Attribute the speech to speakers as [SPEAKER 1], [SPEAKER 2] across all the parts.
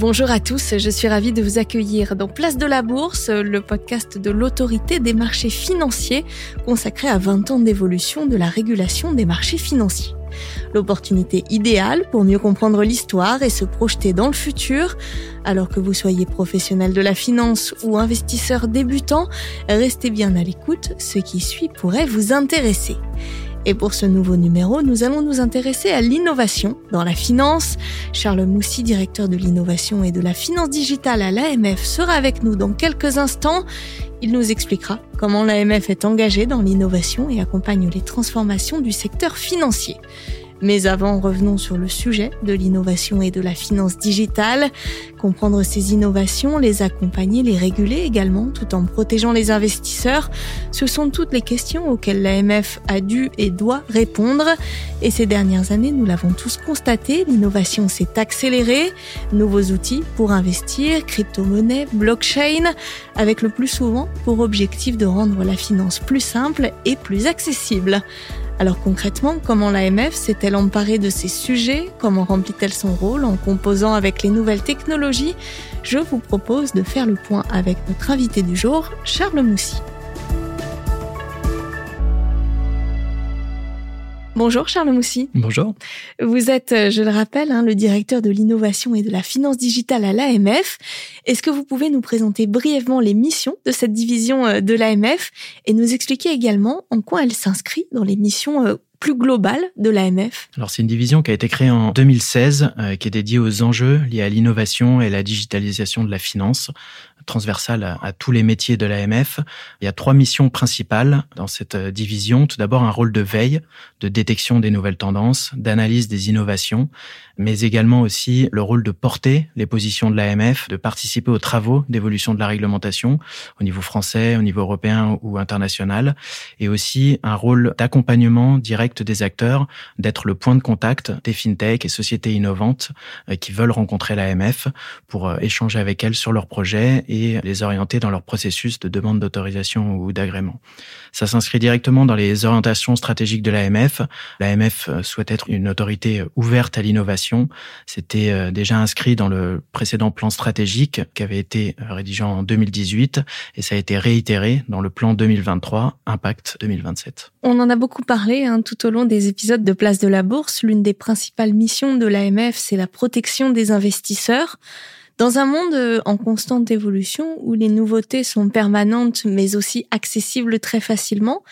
[SPEAKER 1] Bonjour à tous, je suis ravie de vous accueillir dans Place de la Bourse, le podcast de l'autorité des marchés financiers consacré à 20 ans d'évolution de la régulation des marchés financiers. L'opportunité idéale pour mieux comprendre l'histoire et se projeter dans le futur. Alors que vous soyez professionnel de la finance ou investisseur débutant, restez bien à l'écoute, ce qui suit pourrait vous intéresser. Et pour ce nouveau numéro, nous allons nous intéresser à l'innovation dans la finance. Charles Moussy, directeur de l'innovation et de la finance digitale à l'AMF, sera avec nous dans quelques instants. Il nous expliquera comment l'AMF est engagée dans l'innovation et accompagne les transformations du secteur financier. Mais avant, revenons sur le sujet de l'innovation et de la finance digitale. Comprendre ces innovations, les accompagner, les réguler également, tout en protégeant les investisseurs, ce sont toutes les questions auxquelles l'AMF a dû et doit répondre. Et ces dernières années, nous l'avons tous constaté, l'innovation s'est accélérée. Nouveaux outils pour investir, crypto-monnaie, blockchain, avec le plus souvent pour objectif de rendre la finance plus simple et plus accessible. Alors concrètement, comment l'AMF s'est-elle emparée de ces sujets? Comment remplit-elle son rôle en composant avec les nouvelles technologies? Je vous propose de faire le point avec notre invité du jour, Charles Moussy. Bonjour Charles Moussy.
[SPEAKER 2] Bonjour.
[SPEAKER 1] Vous êtes, euh, je le rappelle, hein, le directeur de l'innovation et de la finance digitale à l'AMF. Est-ce que vous pouvez nous présenter brièvement les missions de cette division euh, de l'AMF et nous expliquer également en quoi elle s'inscrit dans les missions euh, plus globales de l'AMF
[SPEAKER 2] Alors c'est une division qui a été créée en 2016, qui est dédiée aux enjeux liés à l'innovation et la digitalisation de la finance transversale à, tous les métiers de l'AMF. Il y a trois missions principales dans cette euh, division. Tout d'abord, un rôle de veille, de détection des nouvelles tendances, d'analyse des innovations, mais également aussi le rôle de porter les positions de l'AMF, de participer aux travaux d'évolution de la réglementation au niveau français, au niveau européen ou international, et aussi un rôle d'accompagnement direct des acteurs, d'être le point de contact des fintech et sociétés innovantes euh, qui veulent rencontrer l'AMF pour euh, échanger avec elles sur leurs projets et les orienter dans leur processus de demande d'autorisation ou d'agrément. Ça s'inscrit directement dans les orientations stratégiques de l'AMF. L'AMF euh, souhaite être une autorité ouverte à l'innovation. C'était euh, déjà inscrit dans le précédent plan stratégique qui avait été euh, rédigé en 2018 et ça a été réitéré dans le plan 2023 Impact 2027.
[SPEAKER 1] On en a beaucoup parlé hein, tout au long des épisodes de Place de la Bourse. L'une des principales missions de l'AMF, c'est la protection des investisseurs. Dans un monde euh, en constante évolution où les nouveautés sont permanentes mais aussi accessibles très facilement,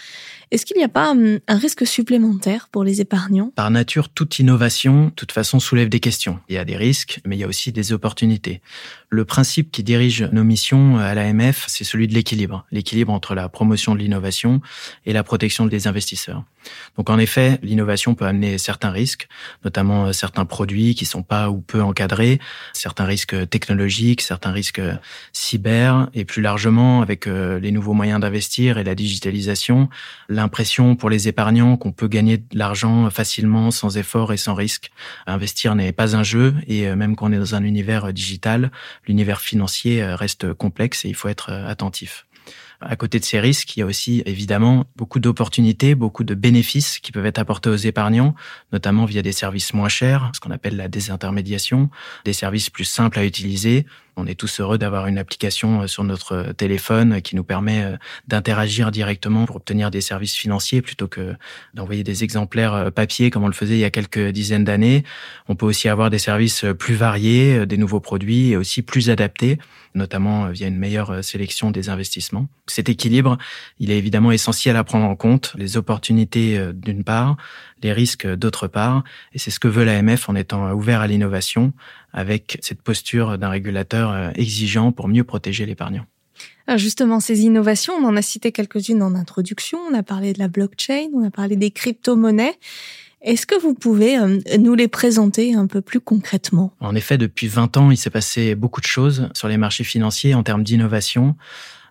[SPEAKER 1] est-ce qu'il n'y a pas hum, un risque supplémentaire pour les épargnants?
[SPEAKER 2] Par nature, toute innovation, de toute façon, soulève des questions. Il y a des risques, mais il y a aussi des opportunités. Le principe qui dirige nos missions à l'AMF, c'est celui de l'équilibre. L'équilibre entre la promotion de l'innovation et la protection des investisseurs. Donc en effet, l'innovation peut amener certains risques, notamment euh, certains produits qui sont pas ou peu encadrés, certains risques technologiques, certains risques cyber, et plus largement avec euh, les nouveaux moyens d'investir et la digitalisation, l'impression pour les épargnants qu'on peut gagner de l'argent facilement, sans effort et sans risque. Investir n'est pas un jeu et euh, même quand on est dans un univers euh, digital, l'univers financier euh, reste complexe et il faut être attentif. À côté de ces risques, il y a aussi évidemment beaucoup d'opportunités, beaucoup de bénéfices qui peuvent être apportés aux épargnants, notamment via des services moins chers, ce qu'on appelle la désintermédiation, des services plus simples à utiliser, on est tous heureux d'avoir une application euh, sur notre téléphone qui nous permet euh, d'interagir directement pour obtenir des services financiers plutôt que d'envoyer des exemplaires euh, papier comme on le faisait il y a quelques dizaines d'années. On peut aussi avoir des services plus variés, des nouveaux produits et aussi plus adaptés, notamment via une meilleure sélection des investissements. Cet équilibre, il est évidemment essentiel à prendre en compte, les opportunités d'une part, les risques d'autre part, et c'est ce que veut l'AMF en étant ouvert à l'innovation, avec cette posture d'un régulateur euh, exigeant pour mieux protéger l'épargnant.
[SPEAKER 1] Justement, ces innovations, on en a cité quelques-unes en introduction. On a parlé de la blockchain, on a parlé des crypto-monnaies. Est-ce que vous pouvez euh, nous les présenter un peu plus concrètement?
[SPEAKER 2] En effet, depuis 20 ans, il s'est passé beaucoup de choses sur les marchés financiers en termes d'innovation.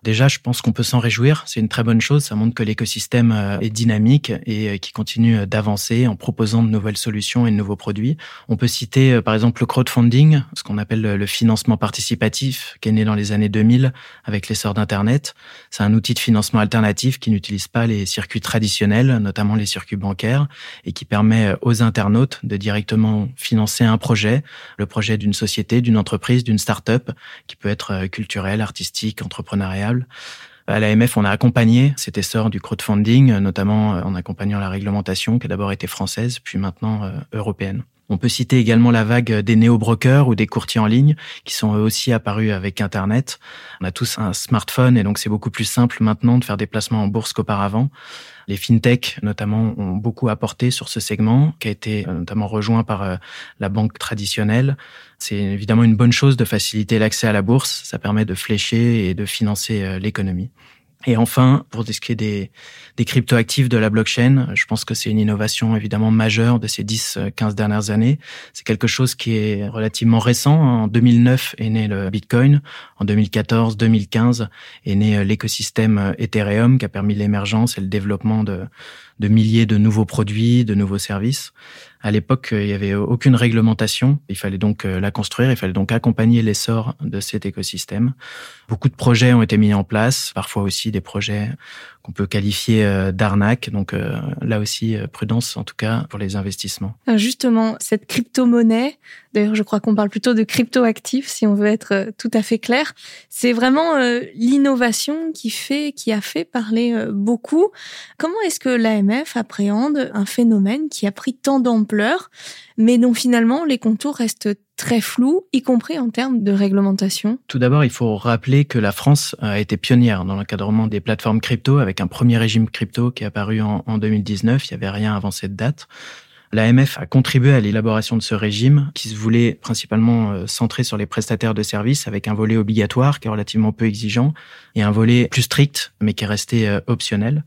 [SPEAKER 2] Déjà, je pense qu'on peut s'en réjouir. C'est une très bonne chose. Ça montre que l'écosystème euh, est dynamique et euh, qui continue d'avancer en proposant de nouvelles solutions et de nouveaux produits. On peut citer, euh, par exemple, le crowdfunding, ce qu'on appelle le financement participatif, qui est né dans les années 2000 avec l'essor d'Internet. C'est un outil de financement alternatif qui n'utilise pas les circuits traditionnels, notamment les circuits bancaires, et qui permet aux internautes de directement financer un projet, le projet d'une société, d'une entreprise, d'une start-up, qui peut être culturel, artistique, entrepreneurial à l'AMF, on a accompagné cet essor du crowdfunding, notamment euh, en accompagnant la réglementation qui a d'abord été française, puis maintenant euh, européenne. On peut citer également la vague des néo-brokers ou des courtiers en ligne qui sont eux aussi apparus avec Internet. On a tous un smartphone et donc c'est beaucoup plus simple maintenant de faire des placements en bourse qu'auparavant. Les fintech, notamment, ont beaucoup apporté sur ce segment, qui a été euh, notamment rejoint par euh, la banque traditionnelle. C'est évidemment une bonne chose de faciliter l'accès à la bourse. Ça permet de flécher et de financer euh, l'économie. Et enfin, pour ce qui est des, des cryptoactifs de la blockchain, je pense que c'est une innovation évidemment majeure de ces 10-15 dernières années. C'est quelque chose qui est relativement récent. En 2009 est né le Bitcoin. En 2014-2015 est né l'écosystème Ethereum qui a permis l'émergence et le développement de, de milliers de nouveaux produits, de nouveaux services. À l'époque, il n'y avait aucune réglementation. Il fallait donc euh, la construire, il fallait donc accompagner l'essor de cet écosystème. Beaucoup de projets ont été mis en place, parfois aussi des projets qu'on peut qualifier euh, d'arnaque. Donc euh, là aussi, prudence en tout cas pour les investissements.
[SPEAKER 1] Justement, cette crypto-monnaie, d'ailleurs je crois qu'on parle plutôt de crypto-actifs si on veut être tout à fait clair, c'est vraiment l'innovation qui fait, qui a fait parler beaucoup. Comment est-ce que l'AMF appréhende un phénomène qui a pris tant d'ampleur mais dont finalement les contours restent très flous, y compris en termes de réglementation
[SPEAKER 2] Tout d'abord, il faut rappeler que la France a été pionnière dans l'encadrement des plateformes crypto avec un premier régime crypto qui est apparu en, en 2019. Il n'y avait rien avant cette date. L'AMF a contribué à l'élaboration de ce régime qui se voulait principalement euh, centré sur les prestataires de services avec un volet obligatoire qui est relativement peu exigeant et un volet plus strict mais qui est resté euh, optionnel.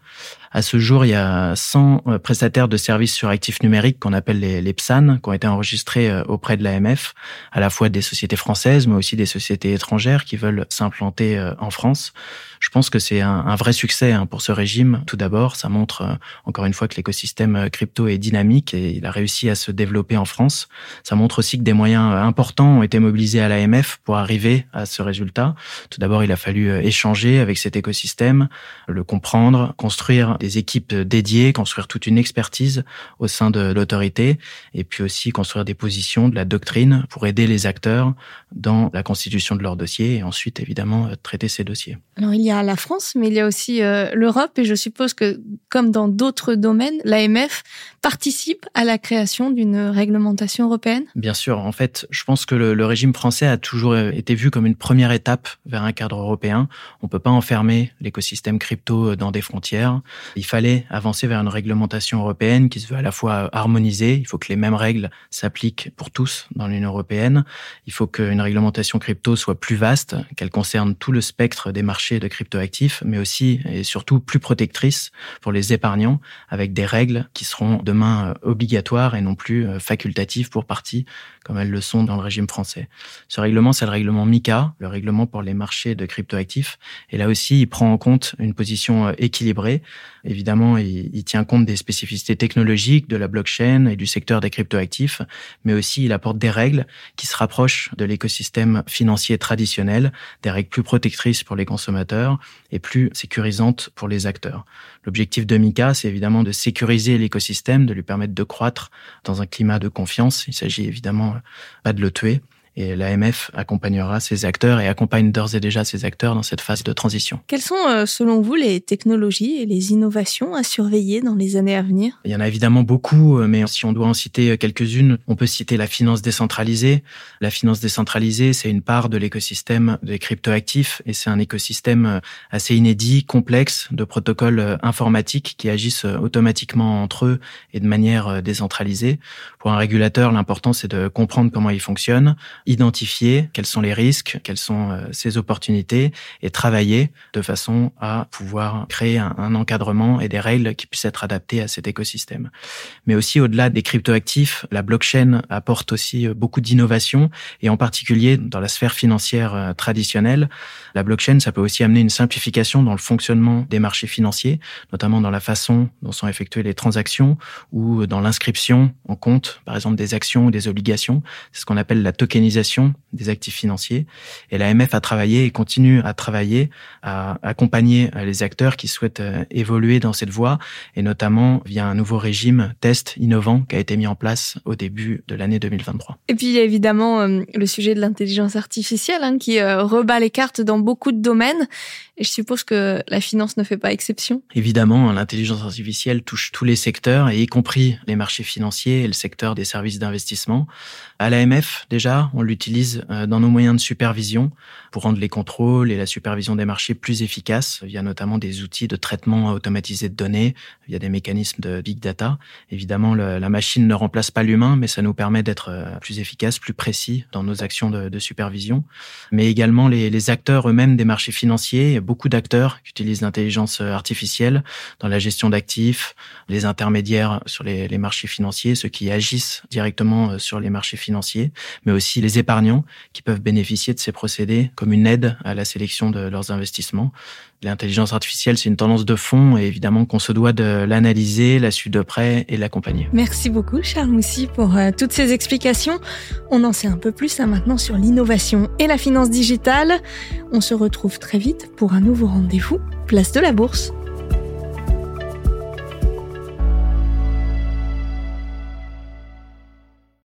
[SPEAKER 2] À ce jour, il y a 100 euh, prestataires de services sur actifs numériques qu'on appelle les, les, PSAN, qui ont été enregistrés auprès de l'AMF, à la fois des sociétés françaises, mais aussi des sociétés étrangères qui veulent s'implanter en France. Je pense que c'est un, vrai succès hein, pour ce régime. Tout d'abord, ça montre encore une fois que l'écosystème crypto est dynamique et il a réussi à se développer en France. Ça montre aussi que des moyens importants ont été mobilisés à l'AMF pour arriver à ce résultat. Tout d'abord, il a fallu euh, échanger avec cet écosystème, le comprendre, construire des équipes dédiées, construire toute une expertise au sein de l'autorité et puis aussi construire des positions, de la doctrine pour aider les acteurs dans la constitution de leurs dossiers et ensuite évidemment euh, traiter ces dossiers.
[SPEAKER 1] Alors il y a la France, mais il y a aussi euh, l'Europe et je suppose que comme dans d'autres domaines, l'AMF participe à la création d'une réglementation européenne?
[SPEAKER 2] Bien sûr. En fait, je pense que le, régime français a toujours été vu comme une première étape vers un cadre européen. On peut pas enfermer l'écosystème crypto dans des frontières. Il fallait avancer vers une réglementation européenne qui se à la fois harmonisée. Il faut que les mêmes règles s'appliquent pour tous dans l'Union européenne. Il faut qu'une réglementation crypto soit plus vaste, qu'elle concerne tout le spectre des marchés de cryptoactifs, mais aussi et surtout plus protectrice pour les épargnants avec des règles qui seront demain obligatoires et non plus euh, facultatives pour partie, comme elles le sont dans le régime français. Ce règlement, c'est le règlement MICA, le règlement pour les marchés de cryptoactifs. Et là aussi, il prend en compte une position euh, équilibrée. Évidemment, il, tient compte des spécificités technologiques de la blockchain et du secteur des cryptoactifs, mais aussi il apporte des règles qui se rapprochent de l'écosystème financier traditionnel, des règles plus protectrices pour les consommateurs et plus sécurisantes pour les acteurs. L'objectif de MICA, c'est évidemment de sécuriser l'écosystème, de lui permettre de croître dans un climat de confiance. Il s'agit évidemment pas de le tuer. Et l'AMF accompagnera ces acteurs et accompagne d'ores et déjà ces acteurs dans cette phase de transition.
[SPEAKER 1] Quelles sont, euh, selon vous, les technologies et les innovations à surveiller dans les années à venir?
[SPEAKER 2] Il y en a évidemment beaucoup, euh, mais si on doit en citer euh, quelques-unes, on peut citer la finance décentralisée. La finance décentralisée, c'est une part de l'écosystème des cryptoactifs et c'est un écosystème assez inédit, complexe, de protocoles informatiques qui agissent automatiquement entre eux et de manière décentralisée. Pour un régulateur, l'important, c'est de comprendre comment ils fonctionnent, identifier quels sont les risques, quelles sont ces opportunités et travailler de façon à pouvoir créer un, un encadrement et des règles qui puissent être adaptées à cet écosystème. Mais aussi au-delà des cryptoactifs, la blockchain apporte aussi beaucoup d'innovation et en particulier dans la sphère financière traditionnelle, la blockchain, ça peut aussi amener une simplification dans le fonctionnement des marchés financiers, notamment dans la façon dont sont effectuées les transactions ou dans l'inscription en compte, par exemple, des actions ou des obligations. C'est ce qu'on appelle la tokenisation des actifs financiers. Et l'AMF a travaillé et continue à travailler à accompagner les acteurs qui souhaitent euh, évoluer dans cette voie et notamment via un nouveau régime test innovant qui a été mis en place au début de l'année 2023.
[SPEAKER 1] Et puis il y a évidemment euh, le sujet de l'intelligence artificielle hein, qui euh, rebat les cartes dans beaucoup de domaines. Et je suppose que la finance ne fait pas exception.
[SPEAKER 2] Évidemment, l'intelligence artificielle touche tous les secteurs, et y compris les marchés financiers et le secteur des services d'investissement. À l'AMF, déjà, on l'utilise euh, dans nos moyens de supervision pour rendre les contrôles et la supervision des marchés plus efficaces, via notamment des outils de traitement automatisé de données, via des mécanismes de big data. Évidemment, la machine ne remplace pas l'humain, mais ça nous permet d'être euh, plus efficaces, plus précis dans nos actions de, supervision. Mais également les, les acteurs eux-mêmes des marchés financiers, beaucoup d'acteurs qui utilisent l'intelligence artificielle dans la gestion d'actifs, les intermédiaires sur les, les, marchés financiers, ceux qui agissent directement euh, sur les marchés financiers, mais aussi les épargnants qui peuvent bénéficier de ces procédés comme une aide à la sélection de leurs investissements. L'intelligence artificielle, c'est une tendance de fond et évidemment qu'on se doit de l'analyser, la suivre de près et l'accompagner.
[SPEAKER 1] Merci beaucoup Charles Moussy pour euh, toutes ces explications. On en sait un peu plus hein, maintenant sur l'innovation et la finance digitale. On se retrouve très vite pour un nouveau rendez-vous, place de la bourse.